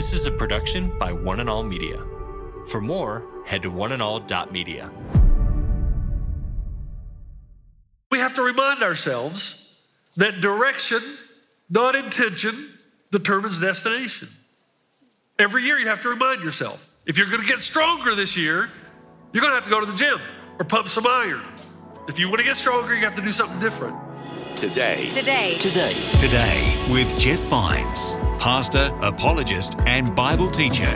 This is a production by One and All Media. For more, head to oneandall.media. We have to remind ourselves that direction, not intention, determines destination. Every year you have to remind yourself if you're going to get stronger this year, you're going to have to go to the gym or pump some iron. If you want to get stronger, you have to do something different. Today. Today. Today. Today with Jeff Vines, pastor, apologist, and Bible teacher.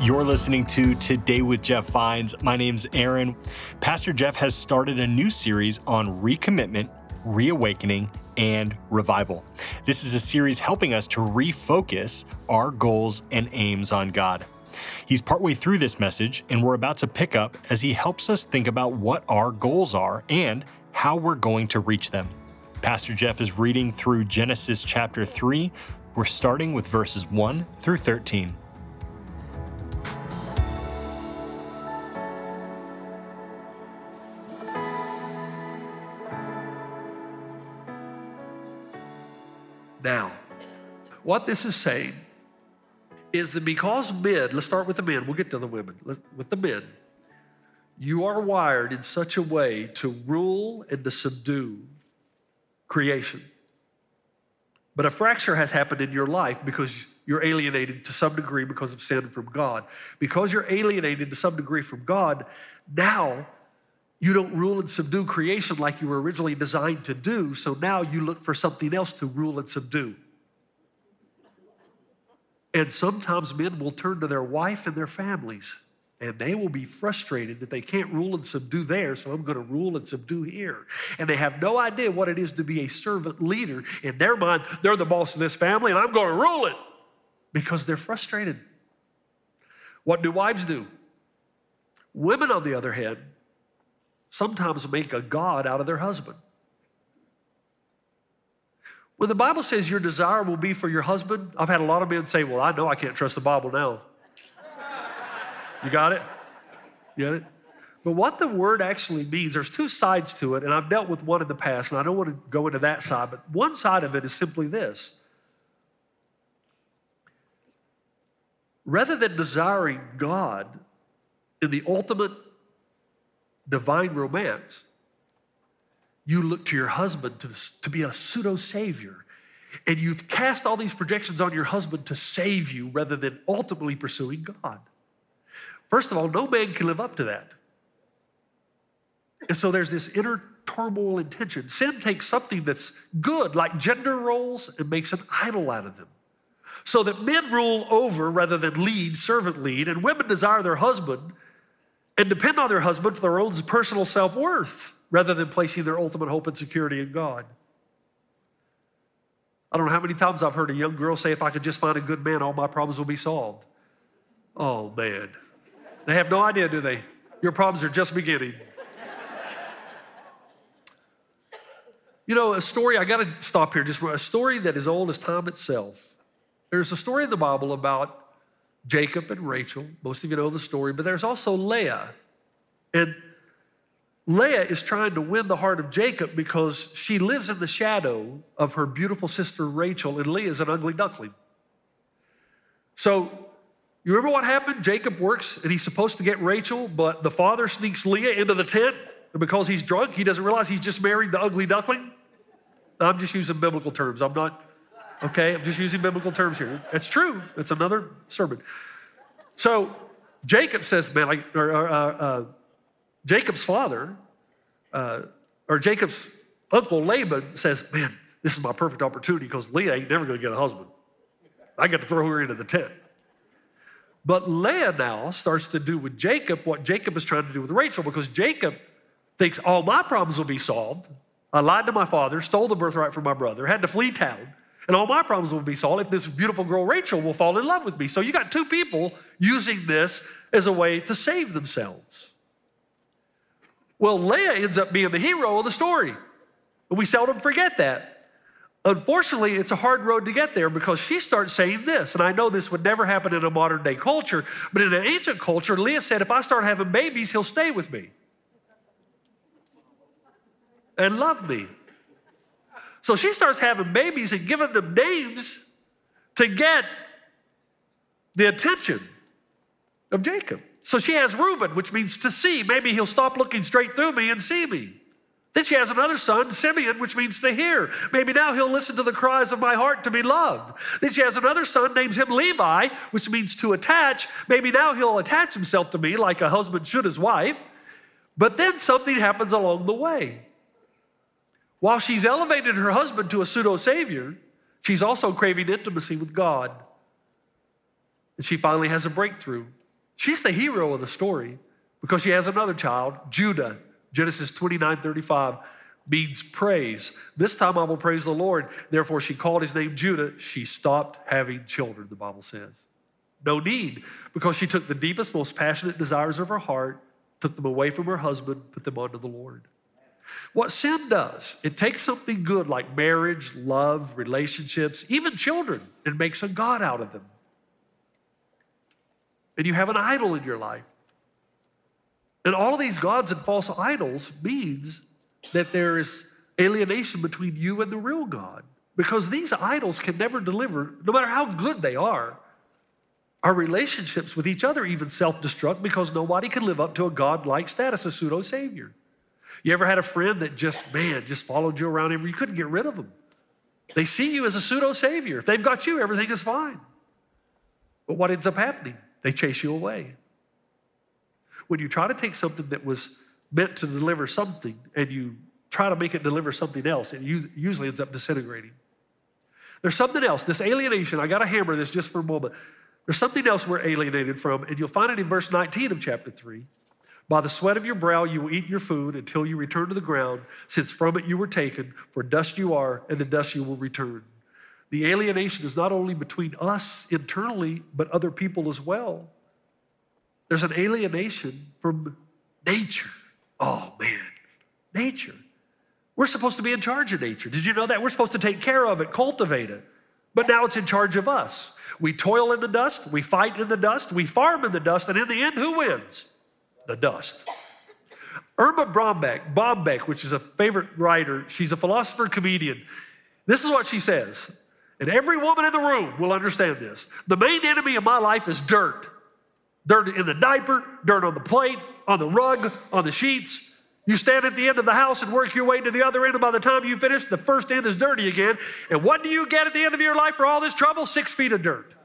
You're listening to Today with Jeff Vines. My name's Aaron. Pastor Jeff has started a new series on recommitment, reawakening, and revival. This is a series helping us to refocus our goals and aims on God. He's partway through this message, and we're about to pick up as he helps us think about what our goals are and how we're going to reach them. Pastor Jeff is reading through Genesis chapter 3. We're starting with verses 1 through 13. Now, what this is saying is that because men, let's start with the men, we'll get to the women, with the men, you are wired in such a way to rule and to subdue creation. But a fracture has happened in your life because you're alienated to some degree because of sin from God. Because you're alienated to some degree from God, now you don't rule and subdue creation like you were originally designed to do. So now you look for something else to rule and subdue. And sometimes men will turn to their wife and their families, and they will be frustrated that they can't rule and subdue there, so I'm going to rule and subdue here. And they have no idea what it is to be a servant leader. In their mind, they're the boss of this family, and I'm going to rule it because they're frustrated. What do wives do? Women, on the other hand, sometimes make a God out of their husband. When the Bible says your desire will be for your husband, I've had a lot of men say, Well, I know I can't trust the Bible now. You got it? You got it? But what the word actually means, there's two sides to it, and I've dealt with one in the past, and I don't want to go into that side, but one side of it is simply this. Rather than desiring God in the ultimate divine romance, you look to your husband to, to be a pseudo savior. And you've cast all these projections on your husband to save you rather than ultimately pursuing God. First of all, no man can live up to that. And so there's this inner turmoil and tension. Sin takes something that's good, like gender roles, and makes an idol out of them. So that men rule over rather than lead, servant lead, and women desire their husband and depend on their husband for their own personal self worth rather than placing their ultimate hope and security in God. I don't know how many times I've heard a young girl say, if I could just find a good man, all my problems will be solved. Oh, man. They have no idea, do they? Your problems are just beginning. You know, a story, I got to stop here, just a story that is old as time itself. There's a story in the Bible about Jacob and Rachel. Most of you know the story, but there's also Leah. And Leah is trying to win the heart of Jacob because she lives in the shadow of her beautiful sister Rachel, and Leah is an ugly duckling. So, you remember what happened? Jacob works and he's supposed to get Rachel, but the father sneaks Leah into the tent, and because he's drunk, he doesn't realize he's just married the ugly duckling. I'm just using biblical terms. I'm not, okay? I'm just using biblical terms here. It's true. It's another sermon. So, Jacob says, man, like, or, or, uh, uh, Jacob's father, uh, or Jacob's uncle Laban says, Man, this is my perfect opportunity because Leah ain't never gonna get a husband. I got to throw her into the tent. But Leah now starts to do with Jacob what Jacob is trying to do with Rachel because Jacob thinks all my problems will be solved. I lied to my father, stole the birthright from my brother, had to flee town, and all my problems will be solved if this beautiful girl Rachel will fall in love with me. So you got two people using this as a way to save themselves. Well, Leah ends up being the hero of the story. And we seldom forget that. Unfortunately, it's a hard road to get there because she starts saying this. And I know this would never happen in a modern day culture, but in an ancient culture, Leah said, if I start having babies, he'll stay with me and love me. So she starts having babies and giving them names to get the attention of Jacob. So she has Reuben, which means to see. Maybe he'll stop looking straight through me and see me. Then she has another son, Simeon, which means to hear. Maybe now he'll listen to the cries of my heart to be loved. Then she has another son, names him Levi, which means to attach. Maybe now he'll attach himself to me like a husband should his wife. But then something happens along the way. While she's elevated her husband to a pseudo savior, she's also craving intimacy with God. And she finally has a breakthrough. She's the hero of the story because she has another child, Judah. Genesis 29 35 means praise. This time I will praise the Lord. Therefore, she called his name Judah. She stopped having children, the Bible says. No need, because she took the deepest, most passionate desires of her heart, took them away from her husband, put them onto the Lord. What sin does, it takes something good like marriage, love, relationships, even children, and makes a God out of them. And you have an idol in your life. And all of these gods and false idols means that there is alienation between you and the real God. Because these idols can never deliver, no matter how good they are. Our relationships with each other even self destruct because nobody can live up to a God like status, a pseudo savior. You ever had a friend that just, man, just followed you around everywhere? You couldn't get rid of them. They see you as a pseudo savior. If they've got you, everything is fine. But what ends up happening? They chase you away. When you try to take something that was meant to deliver something and you try to make it deliver something else, it usually ends up disintegrating. There's something else. This alienation, I got to hammer this just for a moment. There's something else we're alienated from, and you'll find it in verse 19 of chapter 3. By the sweat of your brow you will eat your food until you return to the ground, since from it you were taken, for dust you are, and the dust you will return. The alienation is not only between us internally, but other people as well. There's an alienation from nature. Oh man, nature. We're supposed to be in charge of nature. Did you know that? We're supposed to take care of it, cultivate it. But now it's in charge of us. We toil in the dust, we fight in the dust, we farm in the dust, and in the end, who wins? the dust. Erma Bombeck, Bombeck, which is a favorite writer, she's a philosopher comedian. This is what she says, and every woman in the room will understand this. The main enemy of my life is dirt. Dirt in the diaper, dirt on the plate, on the rug, on the sheets. You stand at the end of the house and work your way to the other end, and by the time you finish, the first end is dirty again. And what do you get at the end of your life for all this trouble? Six feet of dirt.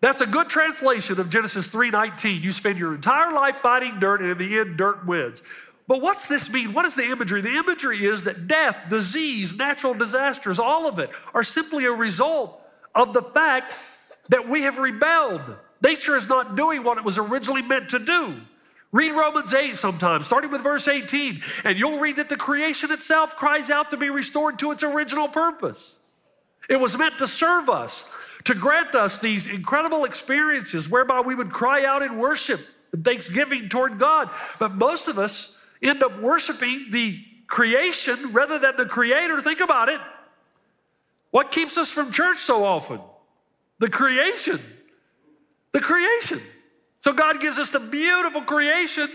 That's a good translation of Genesis 3:19. You spend your entire life fighting dirt, and in the end, dirt wins. But what's this mean? What is the imagery? The imagery is that death, disease, natural disasters, all of it are simply a result of the fact that we have rebelled. Nature is not doing what it was originally meant to do. Read Romans 8 sometimes, starting with verse 18, and you'll read that the creation itself cries out to be restored to its original purpose. It was meant to serve us to grant us these incredible experiences whereby we would cry out in worship and thanksgiving toward God. But most of us end up worshiping the creation rather than the creator. Think about it. What keeps us from church so often? The creation. The creation. So God gives us the beautiful creation,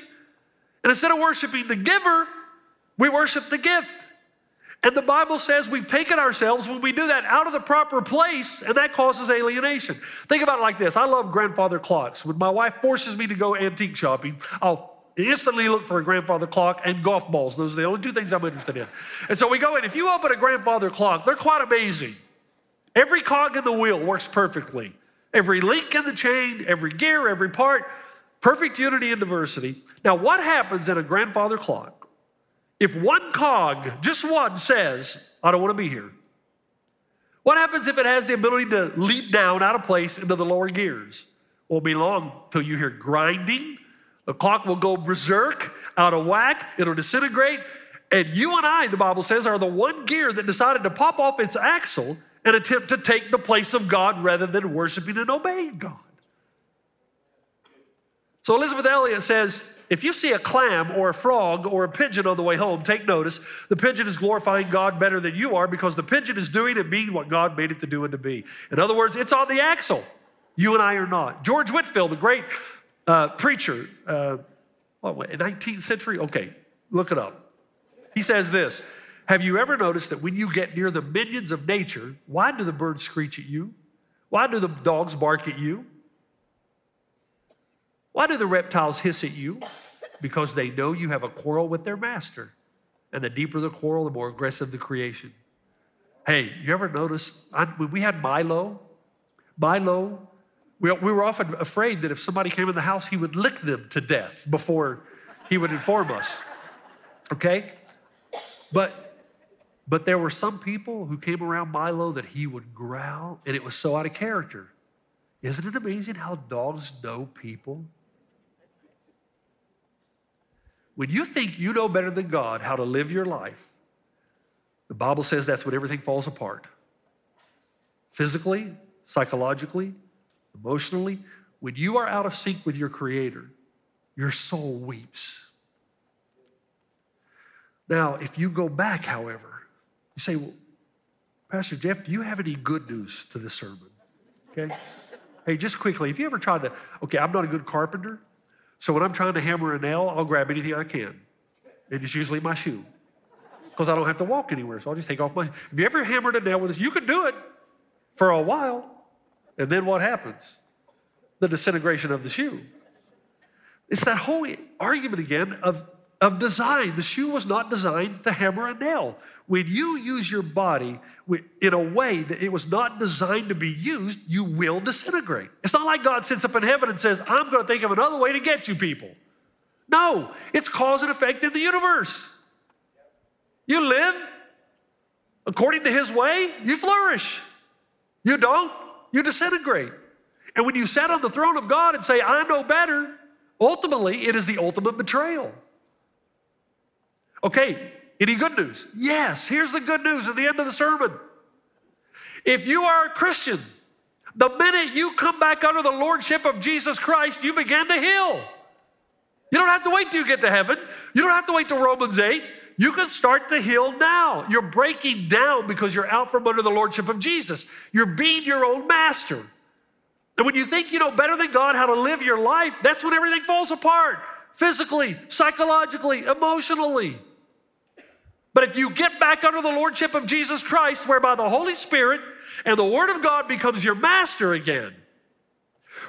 and instead of worshiping the giver, we worship the gift. And the Bible says we've taken ourselves when we do that out of the proper place, and that causes alienation. Think about it like this I love grandfather clocks. When my wife forces me to go antique shopping, I'll instantly look for a grandfather clock and golf balls. Those are the only two things I'm interested in. And so we go in. If you open a grandfather clock, they're quite amazing. Every cog in the wheel works perfectly. Every link in the chain, every gear, every part, perfect unity and diversity. Now, what happens in a grandfather clock? If one cog, just one, says, I don't want to be here, what happens if it has the ability to leap down out of place into the lower gears? Won't be long till you hear grinding. The clock will go berserk, out of whack, it'll disintegrate. And you and I, the Bible says, are the one gear that decided to pop off its axle and attempt to take the place of God rather than worshiping and obeying God. So Elisabeth Elliot says, if you see a clam or a frog or a pigeon on the way home, take notice. The pigeon is glorifying God better than you are because the pigeon is doing and being what God made it to do and to be. In other words, it's on the axle. You and I are not. George Whitefield, the great uh, preacher, uh, what, 19th century? Okay, look it up. He says this Have you ever noticed that when you get near the minions of nature, why do the birds screech at you? Why do the dogs bark at you? Why do the reptiles hiss at you? Because they know you have a quarrel with their master. And the deeper the quarrel, the more aggressive the creation. Hey, you ever notice I, when we had Milo? Milo, we, we were often afraid that if somebody came in the house, he would lick them to death before he would inform us. Okay? But but there were some people who came around Milo that he would growl, and it was so out of character. Isn't it amazing how dogs know people? When you think you know better than God how to live your life, the Bible says that's when everything falls apart. Physically, psychologically, emotionally, when you are out of sync with your Creator, your soul weeps. Now, if you go back, however, you say, well, Pastor Jeff, do you have any good news to this sermon? Okay? Hey, just quickly, if you ever tried to, okay, I'm not a good carpenter, so when I'm trying to hammer a nail, I'll grab anything I can. And it's usually my shoe. Because I don't have to walk anywhere. So I'll just take off my Have you ever hammered a nail with this? You can do it for a while. And then what happens? The disintegration of the shoe. It's that whole argument again of, of design. The shoe was not designed to hammer a nail. When you use your body in a way that it was not designed to be used, you will disintegrate. It's not like God sits up in heaven and says, I'm going to think of another way to get you people. No, it's cause and effect in the universe. You live according to His way, you flourish. You don't, you disintegrate. And when you sit on the throne of God and say, I know better, ultimately it is the ultimate betrayal. Okay, any good news? Yes, here's the good news at the end of the sermon. If you are a Christian, the minute you come back under the lordship of Jesus Christ, you begin to heal. You don't have to wait till you get to heaven. You don't have to wait till Romans 8. You can start to heal now. You're breaking down because you're out from under the lordship of Jesus. You're being your own master. And when you think you know better than God how to live your life, that's when everything falls apart physically, psychologically, emotionally. But if you get back under the lordship of Jesus Christ, whereby the Holy Spirit and the Word of God becomes your master again,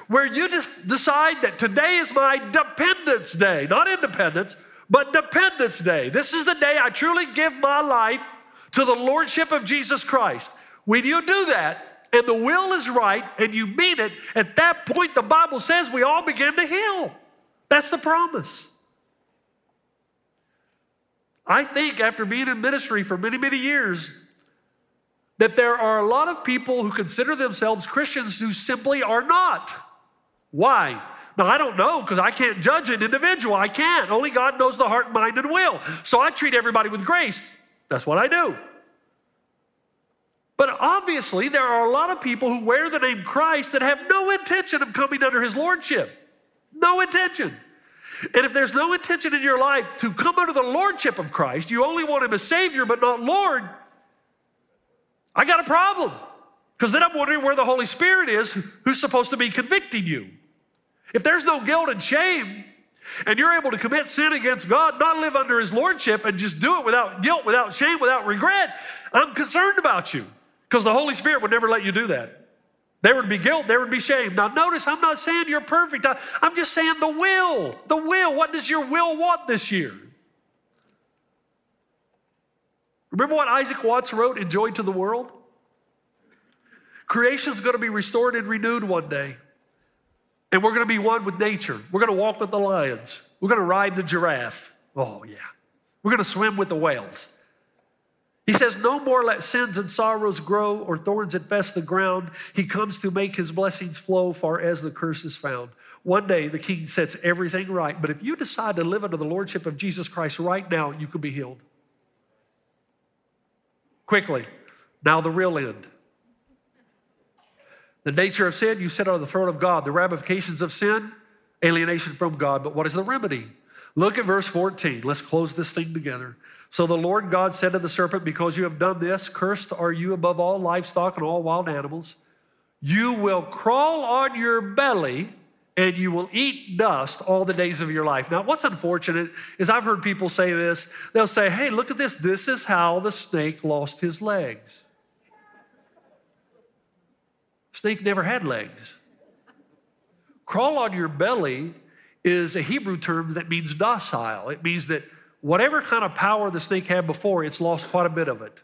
where you decide that today is my dependence day, not independence, but dependence day. This is the day I truly give my life to the lordship of Jesus Christ. When you do that, and the will is right, and you mean it, at that point, the Bible says we all begin to heal. That's the promise. I think after being in ministry for many, many years, that there are a lot of people who consider themselves Christians who simply are not. Why? Now, I don't know because I can't judge an individual. I can't. Only God knows the heart, mind, and will. So I treat everybody with grace. That's what I do. But obviously, there are a lot of people who wear the name Christ that have no intention of coming under his lordship. No intention. And if there's no intention in your life to come under the lordship of Christ, you only want him as Savior but not Lord, I got a problem. Because then I'm wondering where the Holy Spirit is who's supposed to be convicting you. If there's no guilt and shame, and you're able to commit sin against God, not live under his lordship, and just do it without guilt, without shame, without regret, I'm concerned about you. Because the Holy Spirit would never let you do that. There would be guilt, there would be shame. Now, notice I'm not saying you're perfect. I, am just saying the will. The will. What does your will want this year? Remember what Isaac Watts wrote in Joy to the World? Creation's going to be restored and renewed one day. And we're going to be one with nature. We're going to walk with the lions. We're going to ride the giraffe. Oh, yeah. We're going to swim with the whales. He says, No more let sins and sorrows grow or thorns infest the ground. He comes to make his blessings flow far as the curse is found. One day the king sets everything right, but if you decide to live under the lordship of Jesus Christ right now, you can be healed. Quickly, now the real end. The nature of sin, you sit on the throne of God. The ramifications of sin, alienation from God. But what is the remedy? Look at verse 14. Let's close this thing together. So the Lord God said to the serpent, Because you have done this, cursed are you above all livestock and all wild animals. You will crawl on your belly and you will eat dust all the days of your life. Now, what's unfortunate is I've heard people say this. They'll say, hey, look at this. This is how the snake lost his legs. Snake never had legs. Crawl on your belly is a Hebrew term that means docile. It means that whatever kind of power the snake had before, it's lost quite a bit of it.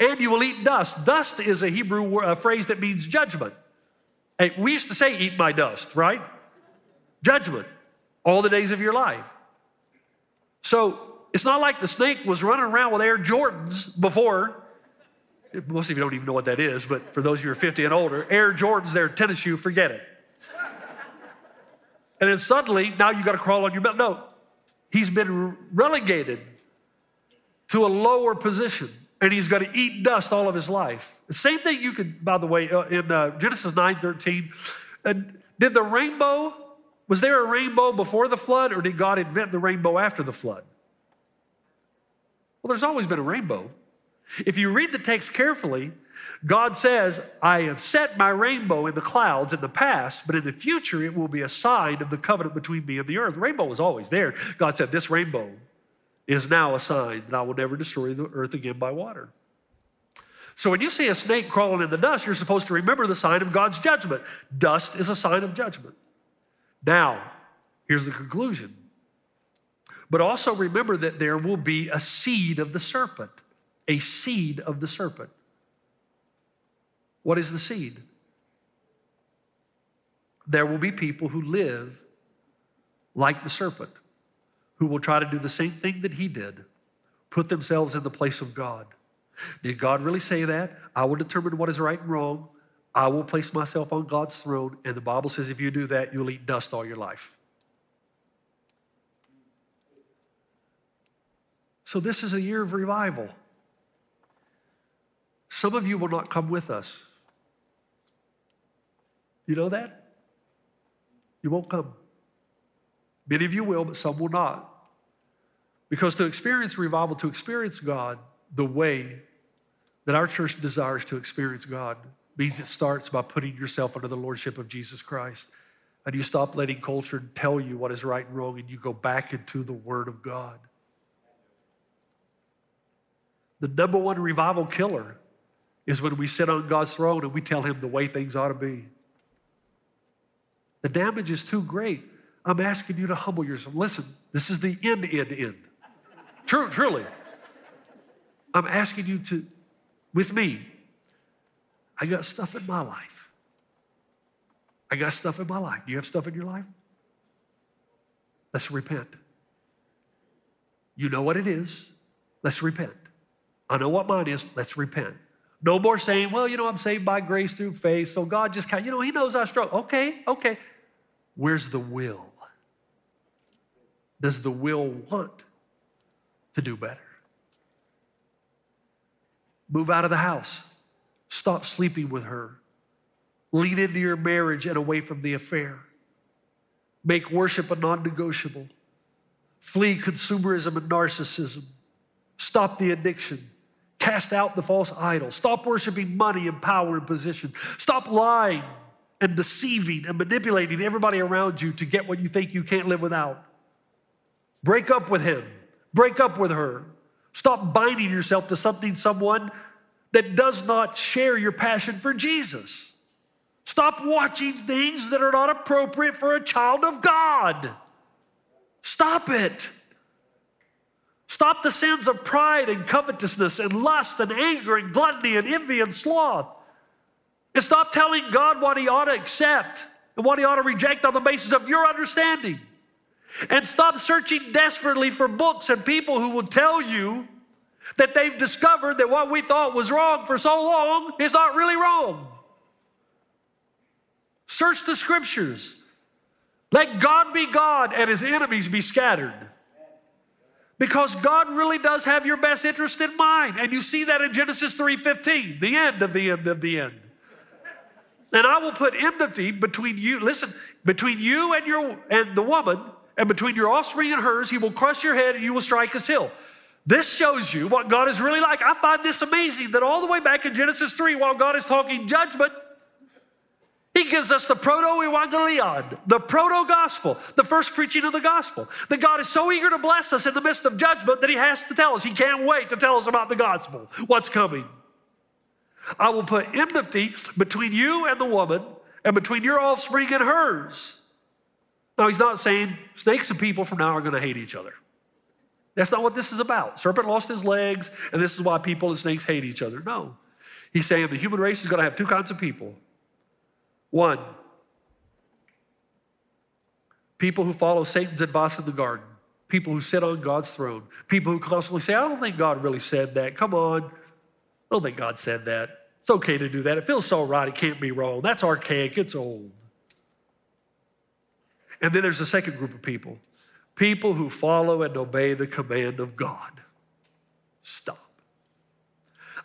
And you will eat dust. Dust is a Hebrew uh, phrase that means judgment. Hey, we used to say, eat my dust, right? Judgment, all the days of your life. So it's not like the snake was running around with Air Jordans before. Most of you don't even know what that is, but for those of you who are 50 and older, Air Jordans, their tennis shoe, forget it. And then suddenly, now you got to crawl on your belly. No, he's been relegated to a lower position and he's going to eat dust all of his life. The same thing you could, by the way, uh, in uh, Genesis 9 13. Uh, did the rainbow, was there a rainbow before the flood, or did God invent the rainbow after the flood? Well, there's always been a rainbow. If you read the text carefully, God says, I have set my rainbow in the clouds in the past, but in the future it will be a sign of the covenant between me and the earth. The rainbow was always there. God said, This rainbow is now a sign that I will never destroy the earth again by water. So when you see a snake crawling in the dust, you're supposed to remember the sign of God's judgment. Dust is a sign of judgment. Now, here's the conclusion. But also remember that there will be a seed of the serpent, a seed of the serpent. What is the seed? There will be people who live like the serpent who will try to do the same thing that he did put themselves in the place of God. Did God really say that? I will determine what is right and wrong. I will place myself on God's throne. And the Bible says if you do that, you'll eat dust all your life. So, this is a year of revival. Some of you will not come with us. You know that? You won't come. Many of you will, but some will not. Because to experience revival, to experience God the way that our church desires to experience God, means it starts by putting yourself under the lordship of Jesus Christ. And you stop letting culture tell you what is right and wrong, and you go back into the Word of God. The number one revival killer is when we sit on God's throne and we tell Him the way things ought to be. The damage is too great. I'm asking you to humble yourself. Listen, this is the end, end, end. True, truly. I'm asking you to, with me, I got stuff in my life. I got stuff in my life. You have stuff in your life? Let's repent. You know what it is. Let's repent. I know what mine is. Let's repent. No more saying, well, you know, I'm saved by grace through faith. So God just kind of, you know, He knows I struggle. Okay, okay. Where's the will? Does the will want to do better? Move out of the house. Stop sleeping with her. Lean into your marriage and away from the affair. Make worship a non negotiable. Flee consumerism and narcissism. Stop the addiction. Cast out the false idol. Stop worshiping money and power and position. Stop lying and deceiving and manipulating everybody around you to get what you think you can't live without. Break up with him, break up with her. Stop binding yourself to something, someone that does not share your passion for Jesus. Stop watching things that are not appropriate for a child of God. Stop it. Stop the sins of pride and covetousness and lust and anger and gluttony and envy and sloth. And stop telling God what He ought to accept and what He ought to reject on the basis of your understanding. And stop searching desperately for books and people who will tell you that they've discovered that what we thought was wrong for so long is not really wrong. Search the scriptures. Let God be God and his enemies be scattered. Because God really does have your best interest in mind. And you see that in Genesis 3:15, the end of the end of the end. And I will put enmity between you, listen, between you and your and the woman, and between your offspring and hers, he will crush your head and you will strike his heel. This shows you what God is really like. I find this amazing that all the way back in Genesis 3, while God is talking judgment, he gives us the proto evangelion, the proto gospel, the first preaching of the gospel. That God is so eager to bless us in the midst of judgment that He has to tell us. He can't wait to tell us about the gospel, what's coming. I will put enmity between you and the woman, and between your offspring and hers. Now, He's not saying snakes and people from now are going to hate each other. That's not what this is about. Serpent lost his legs, and this is why people and snakes hate each other. No. He's saying the human race is going to have two kinds of people one, people who follow Satan's advice in the garden, people who sit on God's throne, people who constantly say, I don't think God really said that. Come on. Oh, I don't think God said that. It's okay to do that. It feels so right. It can't be wrong. That's archaic. It's old. And then there's a second group of people people who follow and obey the command of God. Stop.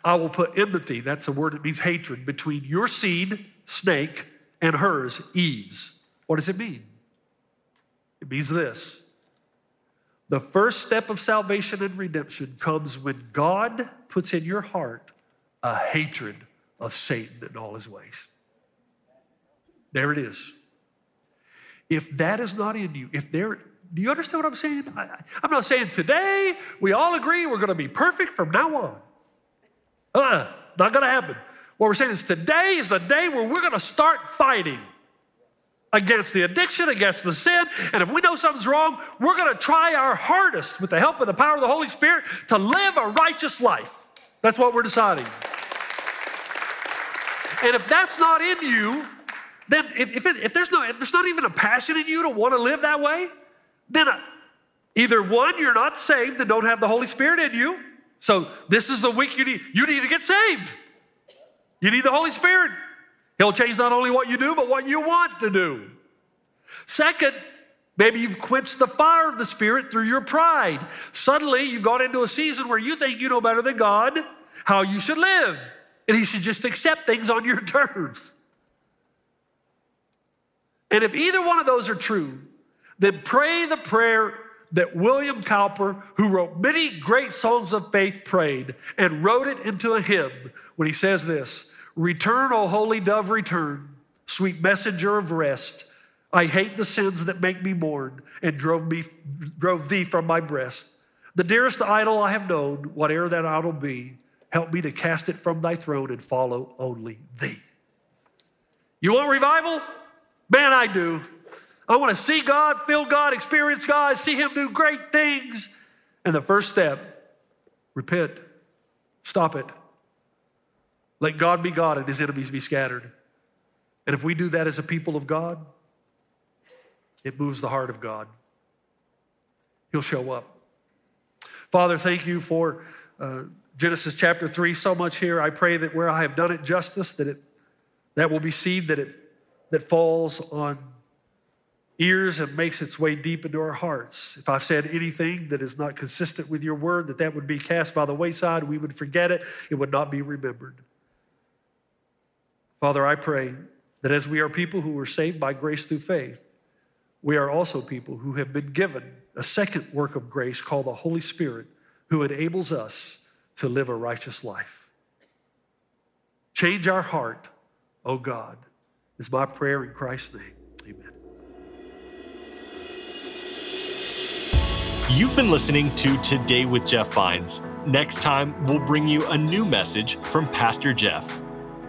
I will put enmity, that's a word that means hatred, between your seed, snake, and hers, Eve's. What does it mean? It means this the first step of salvation and redemption comes when God puts in your heart a hatred of Satan and all his ways. There it is. If that is not in you, if there, do you understand what I'm saying? I, am not saying today we all agree we're going to be perfect from now on. Uh, not going to happen. What we're saying is today is the day where we're going to start fighting against the addiction, against the sin. And if we know something's wrong, we're going to try our hardest with the help of the power of the Holy Spirit to live a righteous life. That's what we're deciding. And if that's not in you, then if, if, it, if, there's no, if there's not even a passion in you to want to live that way, then uh, either one, you're not saved and don't have the Holy Spirit in you. So this is the week you need, you need to get saved. You need the Holy Spirit. He'll change not only what you do, but what you want to do. Second, maybe you've quenched the fire of the Spirit through your pride. Suddenly, you've gone into a season where you think you know better than God how you should live, and He should just accept things on your terms. And if either one of those are true, then pray the prayer that William Cowper, who wrote many great songs of faith, prayed and wrote it into a hymn when he says this Return, O holy dove, return, sweet messenger of rest. I hate the sins that make me mourn and drove, me, drove thee from my breast. The dearest idol I have known, whate'er that idol be, help me to cast it from thy throne and follow only thee. You want revival? Man, I do. I want to see God, feel God, experience God, see Him do great things. And the first step, repent, stop it. Let God be God and His enemies be scattered. And if we do that as a people of God, it moves the heart of God. He'll show up. Father, thank you for uh, Genesis chapter 3 so much here. I pray that where I have done it justice, that it that will be seed that it that falls on ears and makes its way deep into our hearts. If I've said anything that is not consistent with your word, that that would be cast by the wayside, we would forget it, it would not be remembered. Father, I pray that as we are people who were saved by grace through faith, we are also people who have been given a second work of grace called the Holy Spirit, who enables us to live a righteous life. Change our heart, O oh God, is my prayer in Christ's name. Amen. You've been listening to Today with Jeff Vines. Next time, we'll bring you a new message from Pastor Jeff.